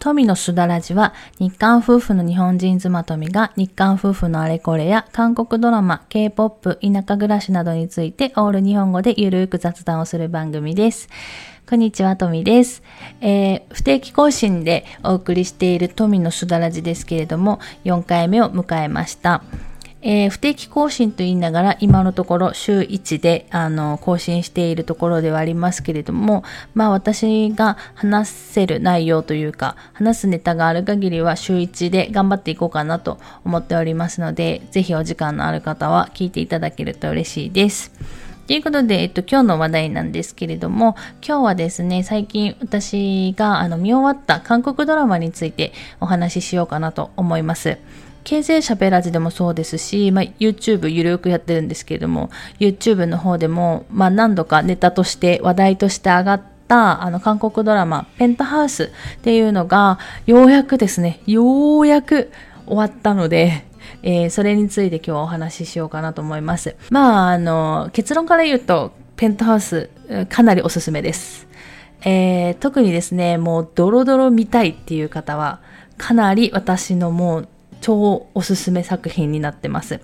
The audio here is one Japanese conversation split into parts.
富のすだらじは日韓夫婦の日本人妻富が日韓夫婦のあれこれや韓国ドラマ、K-POP、田舎暮らしなどについてオール日本語でゆるーく雑談をする番組です。こんにちは、富です。えー、不定期更新でお送りしている富のすだらじですけれども、4回目を迎えました。えー、不定期更新と言いながら今のところ週1であの更新しているところではありますけれども、まあ私が話せる内容というか話すネタがある限りは週1で頑張っていこうかなと思っておりますので、ぜひお時間のある方は聞いていただけると嬉しいです。ということで、えっと、今日の話題なんですけれども、今日はですね、最近私があの見終わった韓国ドラマについてお話ししようかなと思います。経済しゃべらずでもそうですし、まあ、YouTube ゆるくやってるんですけれども、YouTube の方でも、まあ、何度かネタとして話題として上がったあの韓国ドラマペンタハウスっていうのがようやくですね、ようやく終わったので、えー、それについて今日はお話ししようかなと思います。まあ、あの、結論から言うと、ペンタハウスかなりおすすめです。えー、特にですね、もうドロドロ見たいっていう方は、かなり私のもう超おすすめ作品になってます。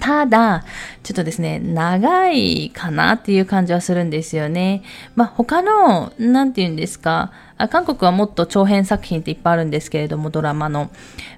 ただ、ちょっとですね、長いかなっていう感じはするんですよね。まあ、他の、なんて言うんですか、あ韓国はもっと長編作品っていっぱいあるんですけれども、ドラマの。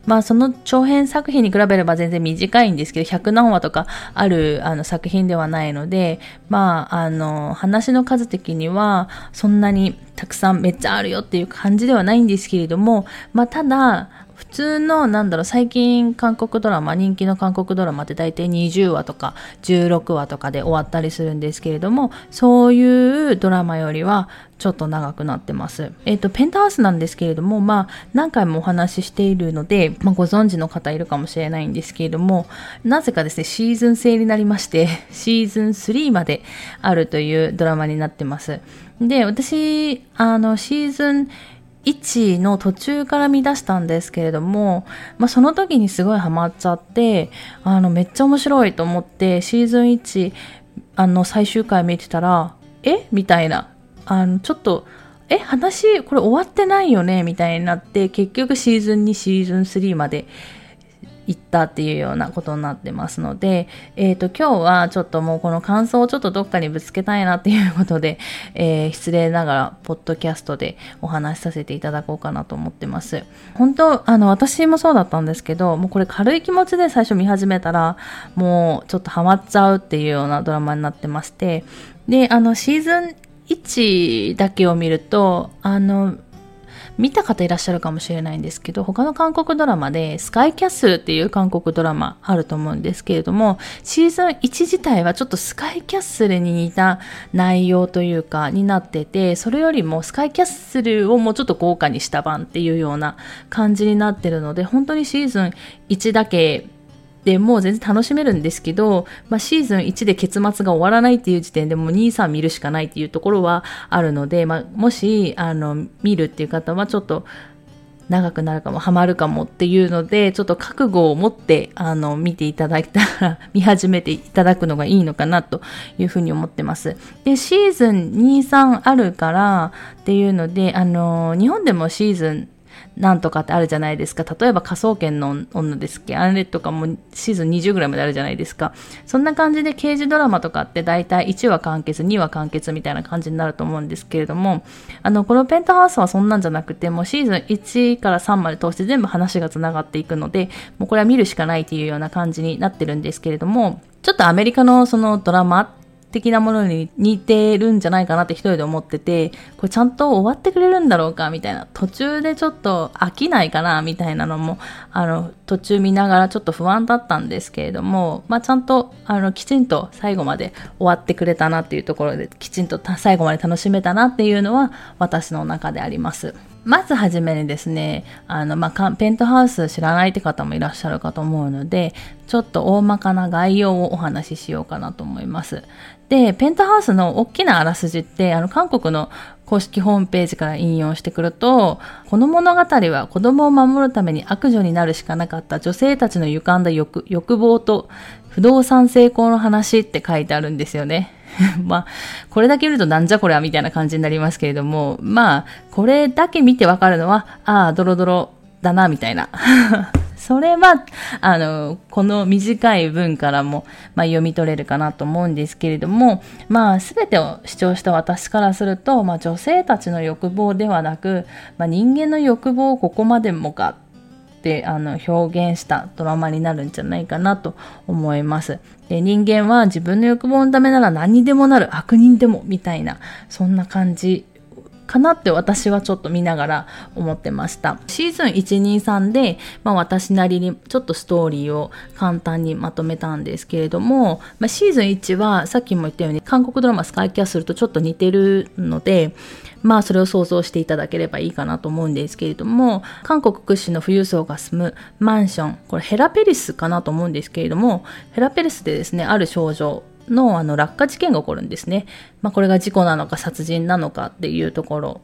まあ、その長編作品に比べれば全然短いんですけど、100何話とかあるあの作品ではないので、まあ、あの、話の数的には、そんなにたくさんめっちゃあるよっていう感じではないんですけれども、まあ、ただ、普通の、なんだろう、最近韓国ドラマ、人気の韓国ドラマって大体20話とか16話とかで終わったりするんですけれども、そういうドラマよりはちょっと長くなってます。えっ、ー、と、ペンタハウスなんですけれども、まあ、何回もお話ししているので、まあ、ご存知の方いるかもしれないんですけれども、なぜかですね、シーズン制になりまして、シーズン3まであるというドラマになってます。で、私、あの、シーズン1の途中から見出したんですけれども、まあ、その時にすごいハマっちゃって、あの、めっちゃ面白いと思って、シーズン1、あの、最終回見てたら、え？みたいな。あの、ちょっと、え、話、これ終わってないよねみたいになって、結局シーズン2、シーズン3まで行ったっていうようなことになってますので、え、ー、と、今日はちょっともうこの感想をちょっとどっかにぶつけたいなっていうことで、えー、失礼ながら、ポッドキャストでお話しさせていただこうかなと思ってます。本当、あの、私もそうだったんですけど、もうこれ軽い気持ちで最初見始めたら、もうちょっとハマっちゃうっていうようなドラマになってまして、で、あの、シーズン1だけを見ると、あの、見た方いらっしゃるかもしれないんですけど、他の韓国ドラマでスカイキャッスルっていう韓国ドラマあると思うんですけれども、シーズン1自体はちょっとスカイキャッスルに似た内容というか、になってて、それよりもスカイキャッスルをもうちょっと豪華にした版っていうような感じになってるので、本当にシーズン1だけでもう全然楽しめるんですけど、まあ、シーズン1で結末が終わらないっていう時点でもう2、3見るしかないっていうところはあるので、まあ、もし、あの、見るっていう方はちょっと、長くなるかも、ハマるかもっていうので、ちょっと覚悟を持って、あの、見ていただいたら、見始めていただくのがいいのかなというふうに思ってます。で、シーズン2、3あるからっていうので、あの、日本でもシーズンなんとかってあるじゃないですか。例えば科捜研の女ですっけ？あれとかもシーズン20ぐらいまであるじゃないですか。そんな感じで刑事ドラマとかって大体1話完結、2話完結みたいな感じになると思うんですけれども、あの、このペンタハウスはそんなんじゃなくて、もうシーズン1から3まで通して全部話が繋がっていくので、もうこれは見るしかないっていうような感じになってるんですけれども、ちょっとアメリカのそのドラマ的なものに似てるんじゃないかなって一人で思ってて、これちゃんと終わってくれるんだろうかみたいな、途中でちょっと飽きないかなみたいなのも、あの、途中見ながらちょっと不安だったんですけれども、まあ、ちゃんと、あの、きちんと最後まで終わってくれたなっていうところで、きちんと最後まで楽しめたなっていうのは、私の中であります。まずはじめにですね、あの、まあ、ペントハウス知らないって方もいらっしゃるかと思うので、ちょっと大まかな概要をお話ししようかなと思います。で、ペントハウスの大きなあらすじって、あの、韓国の公式ホームページから引用してくると、この物語は子供を守るために悪女になるしかなかった女性たちの歪んだ欲欲望と不動産成功の話って書いてあるんですよね。まあ、これだけ見るとなんじゃこれはみたいな感じになりますけれども、まあ、これだけ見てわかるのは、ああ、ドロドロだな、みたいな。それは、あの、この短い文からも、まあ、読み取れるかなと思うんですけれども、まあ、すべてを主張した私からすると、まあ、女性たちの欲望ではなく、まあ、人間の欲望をここまでもかってあの表現したドラマになるんじゃないかなと思います。で人間は自分の欲望のためなら何にでもなる悪人でもみたいなそんな感じかなって私はちょっと見ながら思ってました。シーズン1、2、3で、まあ私なりにちょっとストーリーを簡単にまとめたんですけれども、まあ、シーズン1はさっきも言ったように韓国ドラマスカイキャッスルとちょっと似てるので、まあそれを想像していただければいいかなと思うんですけれども、韓国屈指の富裕層が住むマンション、これヘラペリスかなと思うんですけれども、ヘラペリスでですね、ある少女のあの落下事件が起こるんですね。まあ、これが事故なのか殺人なのかっていうところ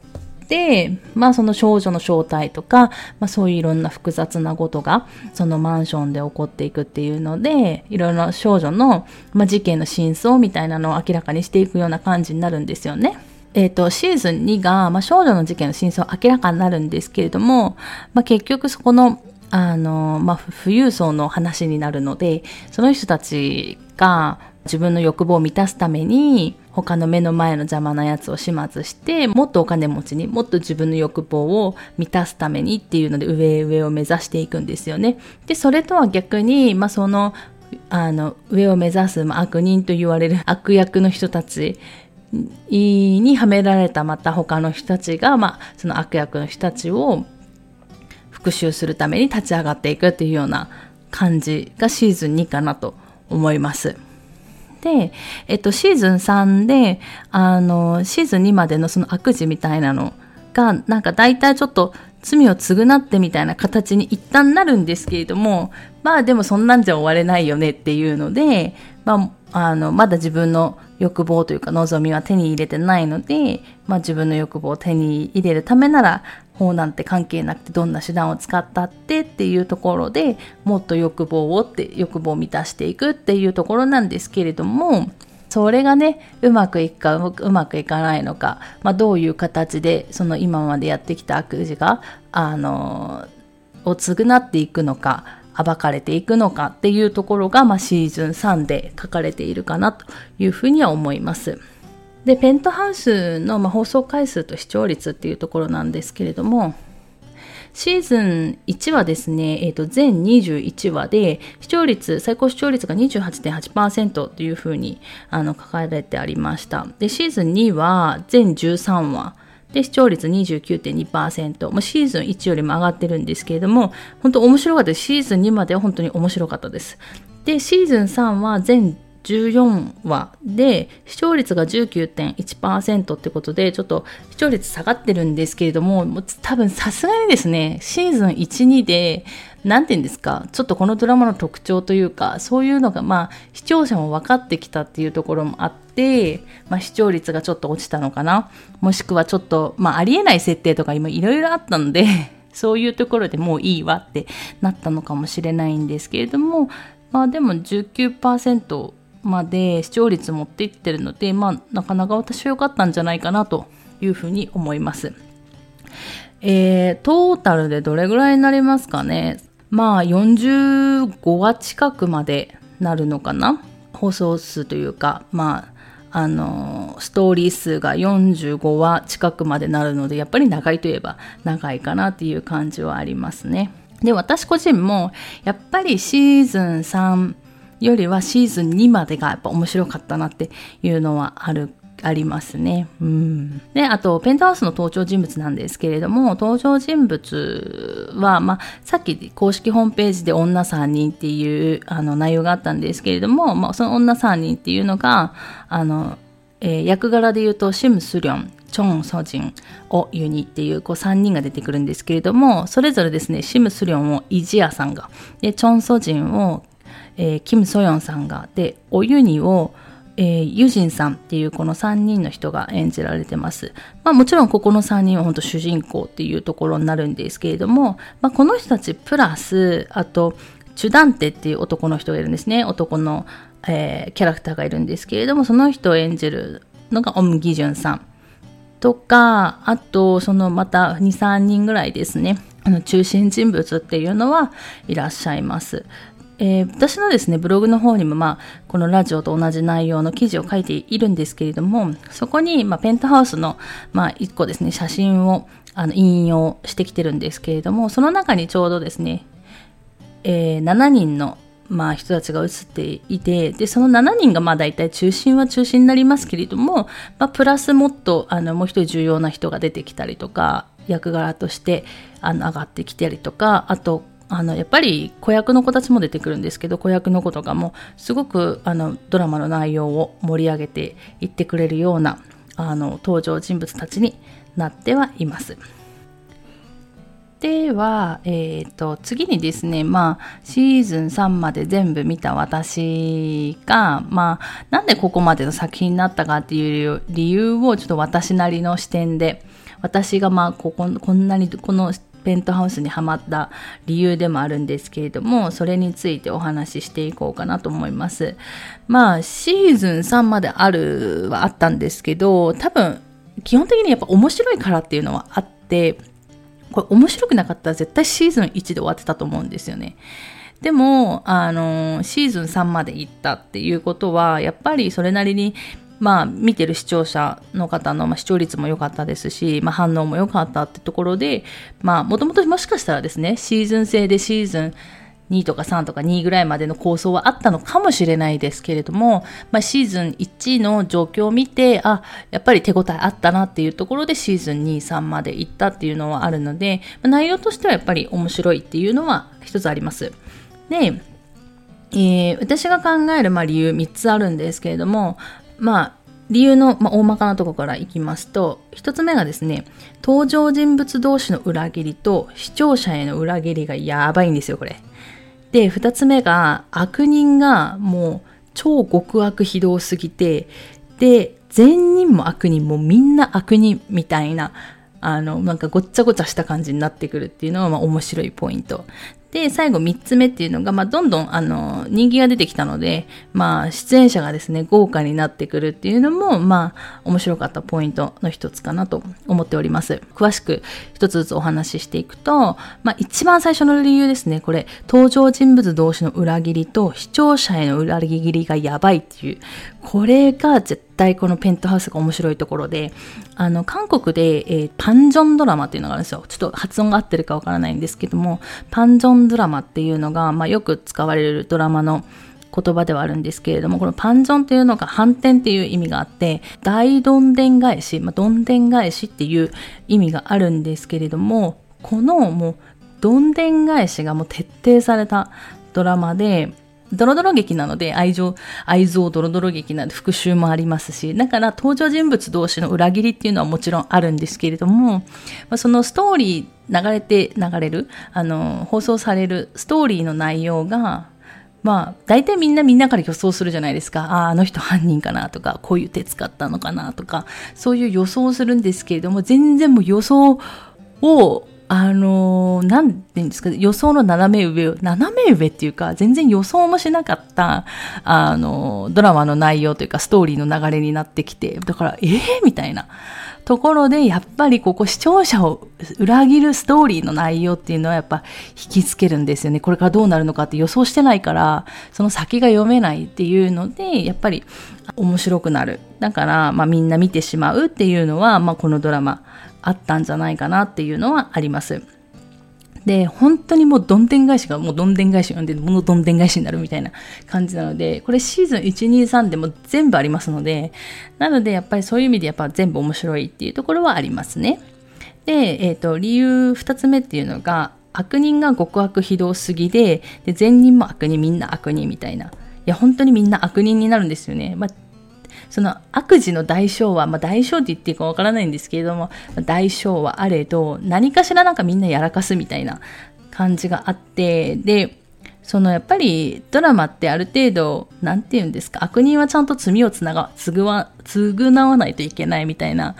で、まあその少女の正体とか、まあそういういろんな複雑なことがそのマンションで起こっていくっていうので、いろいろな少女の、まあ、事件の真相みたいなのを明らかにしていくような感じになるんですよね。えっ、ー、と、シーズン2が、まあ、少女の事件の真相明らかになるんですけれども、まあ、結局そこのあの、まあ、富裕層の話になるので、その人たちが自分の欲望を満たすために他の目の前の邪魔なやつを始末してもっとお金持ちにもっと自分の欲望を満たすためにっていうので上上を目指していくんですよね。でそれとは逆に、まあ、そのあの上を目指す、まあ、悪人と言われる悪役の人たちにはめられたまた他の人たちが、まあ、その悪役の人たちを復讐するために立ち上がっていくっていうような感じがシーズン2かなと思います。で、えっと、シーズン3で、あの、シーズン2までのその悪事みたいなのが、なんか大体ちょっと罪を償ってみたいな形に一旦なるんですけれども、まあでもそんなんじゃ終われないよねっていうので、まあ、あの、まだ自分の欲望というか望みは手に入れてないので、まあ自分の欲望を手に入れるためなら、法なんて関係なくてどんな手段を使ったってっていうところでもっと欲望をって欲望を満たしていくっていうところなんですけれどもそれがねうまくいくかうまくいかないのか、まあ、どういう形でその今までやってきた悪事があのを償っていくのか暴かれていくのかっていうところが、まあ、シーズン3で書かれているかなというふうには思います。で、ペントハウスの、ま、放送回数と視聴率っていうところなんですけれども、シーズン1はですね、え、ー、と、全21話で、視聴率、最高視聴率が28.8%というふうにあの書かれてありました。で、シーズン2は全13話。で、視聴率29.2%。まあ、シーズン1よりも上がってるんですけれども、本当面白かったです。シーズン2までは本当に面白かったです。で、シーズン3は全14話で視聴率が19.1%ってことでちょっと視聴率下がってるんですけれども多分さすがにですねシーズン12で何て言うんですかちょっとこのドラマの特徴というかそういうのがまあ視聴者も分かってきたっていうところもあって、まあ、視聴率がちょっと落ちたのかな。もしくはちょっと、まあ、ありえない設定とか今いろいろあったので そういうところでもういいわってなったのかもしれないんですけれどもまあでも19%まで視聴率持っていってるので、まあ、なかなか私は良かったんじゃないかなというふうに思います。えー、トータルでどれぐらいになりますかね？まあ、45話近くまでなるのかな？放送数というか、まあ、あの、ストーリー数が45話近くまでなるので、やっぱり長いといえば長いかなっていう感じはありますね。で、私個人も、やっぱりシーズン3、よりはシーズン2までがやっぱ面白かったなっていうのはあるありますね。うん。で、あと、ペンタハウスの登場人物なんですけれども、登場人物は、まあ、さっき公式ホームページで女3人っていうあの内容があったんですけれども、まあ、その女3人っていうのが、あの、えー、役柄で言うと、シム・スリョン、チョン・ソジン、オ・ユニっていうこう3人が出てくるんですけれども、それぞれですね、シム・スリョンをイジアさんが、で、チョン・ソジンをえー、キム・ソヨンさんが、で、おユニを、えー、ユジンさんっていうこの3人の人が演じられてます。まあもちろんここの3人は本当主人公っていうところになるんですけれども、まあこの人たちプラス、あと、チュダンテっていう男の人がいるんですね。男のえー、キャラクターがいるんですけれども、その人を演じるのがオムギジュンさん。とか、あと、そのまた2、3人ぐらいですね。あの中心人物っていうのはいらっしゃいます。えー、私のですね、ブログの方にも、まあ、このラジオと同じ内容の記事を書いているんですけれども、そこに、まあ、ペントハウスの、まあ、一個ですね、写真を、あの、引用してきてるんですけれども、その中にちょうどですね、えー、7人の、まあ、人たちが写っていて、で、その7人が、まあ、大体中心は中心になりますけれども、まあ、プラスもっと、あの、もう一人重要な人が出てきたりとか、役柄として、あの、上がってきたりとか、あと、あのやっぱり子役の子たちも出てくるんですけど子役の子とかもすごくあのドラマの内容を盛り上げていってくれるようなあの登場人物たちになってはいます。では、えーと、次にですね、まあ、シーズン3まで全部見た私が、まあ、なんでここまでの作品になったかっていう理由をちょっと私なりの視点で、私がまあ、ここ、こんなにこのペントハウスにはまった理由でもあるんですけれども、それについてお話ししていこうかなと思います。まあ、シーズン3まであるはあったんですけど、多分、基本的にやっぱ面白いからっていうのはあって、これ面白くなかったら絶対シーズン1で終わってたと思うんですよね。でも、あの、シーズン3まで行ったっていうことは、やっぱりそれなりにまあ、見てる視聴者の方の、まあ、視聴率も良かったですし、まあ、反応も良かったってところで、まあ、もともともしかしたらですね、シーズン制でシーズン2とか3とか2ぐらいまでの構想はあったのかもしれないですけれども、まあ、シーズン1の状況を見て、あ、やっぱり手応えあったなっていうところでシーズン2、3まで行ったっていうのはあるので、内容としてはやっぱり面白いっていうのは一つあります。で、えー、私が考える、まあ、理由3つあるんですけれども、まあ、理由の、まあ、大まかなところからいきますと、一つ目がですね、登場人物同士の裏切りと視聴者への裏切りがやばいんですよ、これ。で、二つ目が、悪人がもう超極悪非道すぎて、で、善人も悪人もみんな悪人みたいな、あの、なんかごっちゃごちゃした感じになってくるっていうのは、まあ面白いポイント。で、最後3つ目っていうのが、まあ、どんどん、あの、人気が出てきたので、まあ、出演者がですね、豪華になってくるっていうのも、まあ、面白かったポイントの一つかなと思っております。詳しく一つずつお話ししていくと、まあ、一番最初の理由ですね、これ、登場人物同士の裏切りと視聴者への裏切りがやばいっていう、これが絶対このペントハウスが面白いところで、あの、韓国で、えー、パンジョンドラマっていうのがあるんですよ。ちょっと発音が合ってるかわからないんですけども、パンジョンドラマっていうのが、まあ、よく使われるドラマの言葉ではあるんですけれども、このパンジョンっていうのが反転っていう意味があって、大どんでん返し、まあ、どんでん返しっていう意味があるんですけれども、このもう、どんでん返しがもう徹底されたドラマで、ドロドロ劇なので愛情、愛憎ドロドロ劇なんで復讐もありますし、だから登場人物同士の裏切りっていうのはもちろんあるんですけれども、まあ、そのストーリー流れて流れる、あの、放送されるストーリーの内容が、まあ、大体みんなみんなから予想するじゃないですか。ああ、あの人犯人かなとか、こういう手使ったのかなとか、そういう予想するんですけれども、全然もう予想をあのー、なんて言うんですか、予想の斜め上、斜め上っていうか、全然予想もしなかった、あのー、ドラマの内容というか、ストーリーの流れになってきて、だから、ええー、みたいな。ところで、やっぱりここ視聴者を裏切るストーリーの内容っていうのはやっぱ引きつけるんですよね。これからどうなるのかって予想してないから、その先が読めないっていうので、やっぱり面白くなる。だから、まあみんな見てしまうっていうのは、まあこのドラマ、あったんじゃないかなっていうのはあります。で、本当にもうどんでん返しがもうどんでん返し読んで、もうどんでん返しになるみたいな感じなので、これシーズン1、2、3でも全部ありますので、なのでやっぱりそういう意味でやっぱ全部面白いっていうところはありますね。で、えっ、ー、と、理由2つ目っていうのが、悪人が極悪非道すぎで、で、善人も悪人、みんな悪人みたいな。いや、本当にみんな悪人になるんですよね。まあその悪事の代償は、まあ、代償って言っていいかわからないんですけれども、代償はあれど、何かしらなんかみんなやらかすみたいな感じがあって、で、そのやっぱりドラマってある程度、なんて言うんですか、悪人はちゃんと罪をつなが、償わ、償わないといけないみたいな、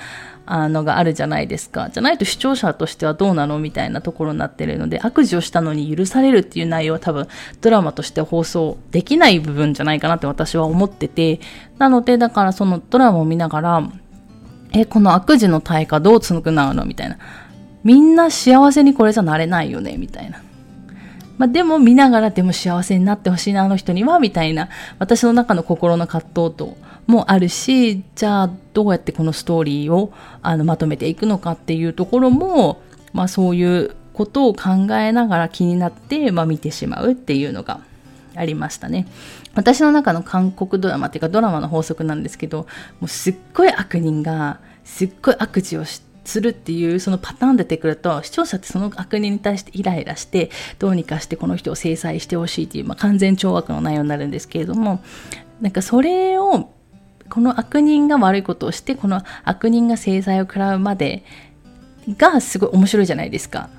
あのがあるじゃないですか。じゃないと視聴者としてはどうなのみたいなところになってるので、悪事をしたのに許されるっていう内容は多分ドラマとして放送できない部分じゃないかなって私は思ってて、なのでだからそのドラマを見ながら、え、この悪事の対価どう償うのみたいな。みんな幸せにこれじゃなれないよねみたいな。まあ、でも見ながらでも幸せになってほしいな、あの人には、みたいな、私の中の心の葛藤ともあるし、じゃあどうやってこのストーリーをあのまとめていくのかっていうところも、まあそういうことを考えながら気になって、まあ見てしまうっていうのがありましたね。私の中の韓国ドラマっていうかドラマの法則なんですけど、もうすっごい悪人がすっごい悪事を、するっていうそのパターン出てくると視聴者ってその悪人に対してイライラしてどうにかしてこの人を制裁してほしいっていう、まあ、完全懲悪の内容になるんですけれどもなんかそれをこの悪人が悪いことをしてこの悪人が制裁を食らうまでがすごい面白いじゃないですか。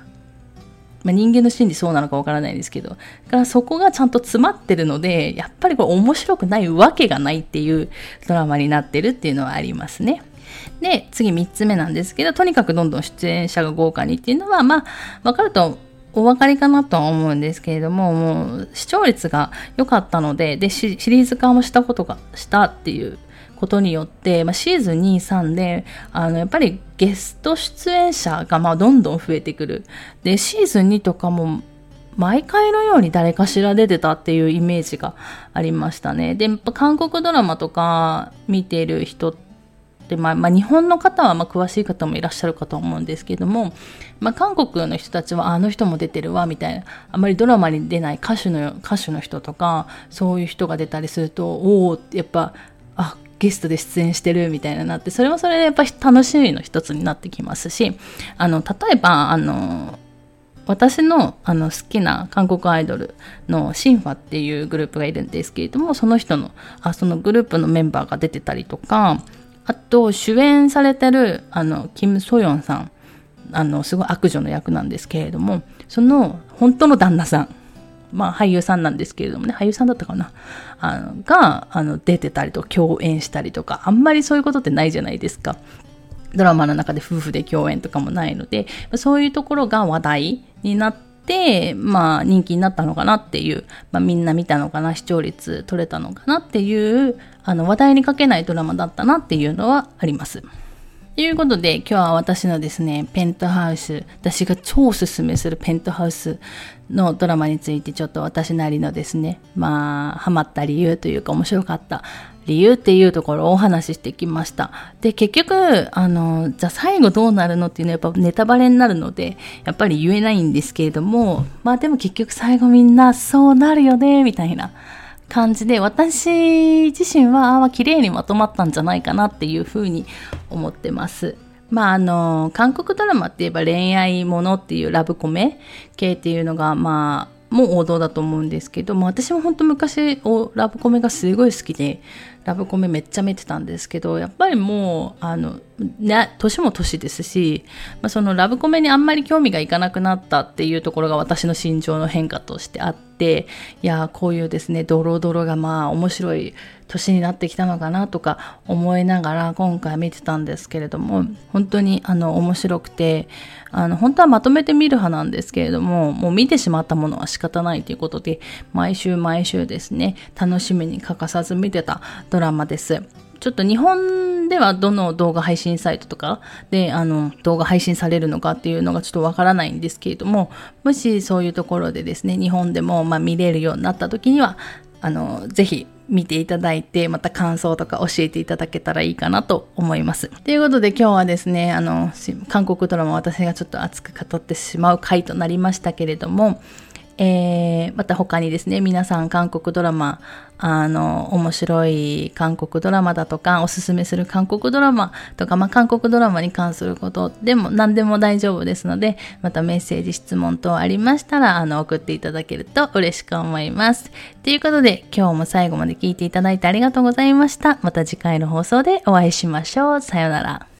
まあ、人間の心理そうなのかわからないですけど、だからそこがちゃんと詰まってるので、やっぱりこれ面白くないわけがないっていうドラマになってるっていうのはありますね。で、次3つ目なんですけど、とにかくどんどん出演者が豪華にっていうのは、まあ、わかるとお分かりかなとは思うんですけれども、もう視聴率が良かったので、で、シリーズ化もしたことが、したっていうことによって、まあ、シーズン2、3で、あの、やっぱりゲスト出演者が、まあ、どんどん増えてくる。で、シーズン2とかも、毎回のように誰かしら出てたっていうイメージがありましたね。で、韓国ドラマとか見てる人って、まあ、まあ、日本の方はま詳しい方もいらっしゃるかと思うんですけども、まあ、韓国の人たちはあの人も出てるわみたいなあまりドラマに出ない歌手の歌手の人とかそういう人が出たりするとおおやっぱあゲストで出演してるみたいななってそれもそれでやっぱ楽しみの一つになってきますしあの例えばあの私のあの好きな韓国アイドルのシンファっていうグループがいるんですけれどもその人のあそのグループのメンバーが出てたりとかあと、主演されてる、あの、キム・ソヨンさん。あの、すごい悪女の役なんですけれども、その、本当の旦那さん。まあ、俳優さんなんですけれどもね、俳優さんだったかな。あの、が、あの、出てたりと、共演したりとか、あんまりそういうことってないじゃないですか。ドラマの中で夫婦で共演とかもないので、そういうところが話題になって、まあ人気になったのかなっていう、まあみんな見たのかな、視聴率取れたのかなっていう、あの話題にかけないドラマだったなっていうのはあります。ということで今日は私のですね、ペントハウス、私が超おすすめするペントハウスのドラマについてちょっと私なりのですね、まあ、ハマった理由というか面白かった理由っていうところをお話ししてきました。で、結局、あの、じゃあ最後どうなるのっていうのはやっぱネタバレになるので、やっぱり言えないんですけれども、まあでも結局最後みんなそうなるよね、みたいな感じで、私自身は、あ綺麗にまとまったんじゃないかなっていうふうに思ってます。まああの、韓国ドラマって言えば恋愛ものっていうラブコメ系っていうのが、まあ、もう王道だと思うんですけども、私も本当昔ラブコメがすごい好きで、ラブコメめっちゃ見てたんですけど、やっぱりもう、あの、ね、年も年ですし、まあ、そのラブコメにあんまり興味がいかなくなったっていうところが私の心情の変化としてあって、いや、こういうですね、ドロドロがまあ面白い年になってきたのかなとか思いながら今回見てたんですけれども、本当にあの面白くて、あの、本当はまとめて見る派なんですけれども、もう見てしまったものは仕方ないということで、毎週毎週ですね、楽しみに欠かさず見てたドラマです。ちょっと日本ではどの動画配信サイトとかであの動画配信されるのかっていうのがちょっとわからないんですけれども、もしそういうところでですね、日本でもま見れるようになった時には、あの、ぜひ見ていただいて、また感想とか教えていただけたらいいかなと思います。ということで今日はですね、あの、韓国ドラマ私がちょっと熱く語ってしまう回となりましたけれども、えー、また他にですね、皆さん韓国ドラマ、あの、面白い韓国ドラマだとか、おすすめする韓国ドラマとか、まあ、韓国ドラマに関することでも何でも大丈夫ですので、またメッセージ、質問等ありましたら、あの、送っていただけると嬉しく思います。ということで、今日も最後まで聞いていただいてありがとうございました。また次回の放送でお会いしましょう。さようなら。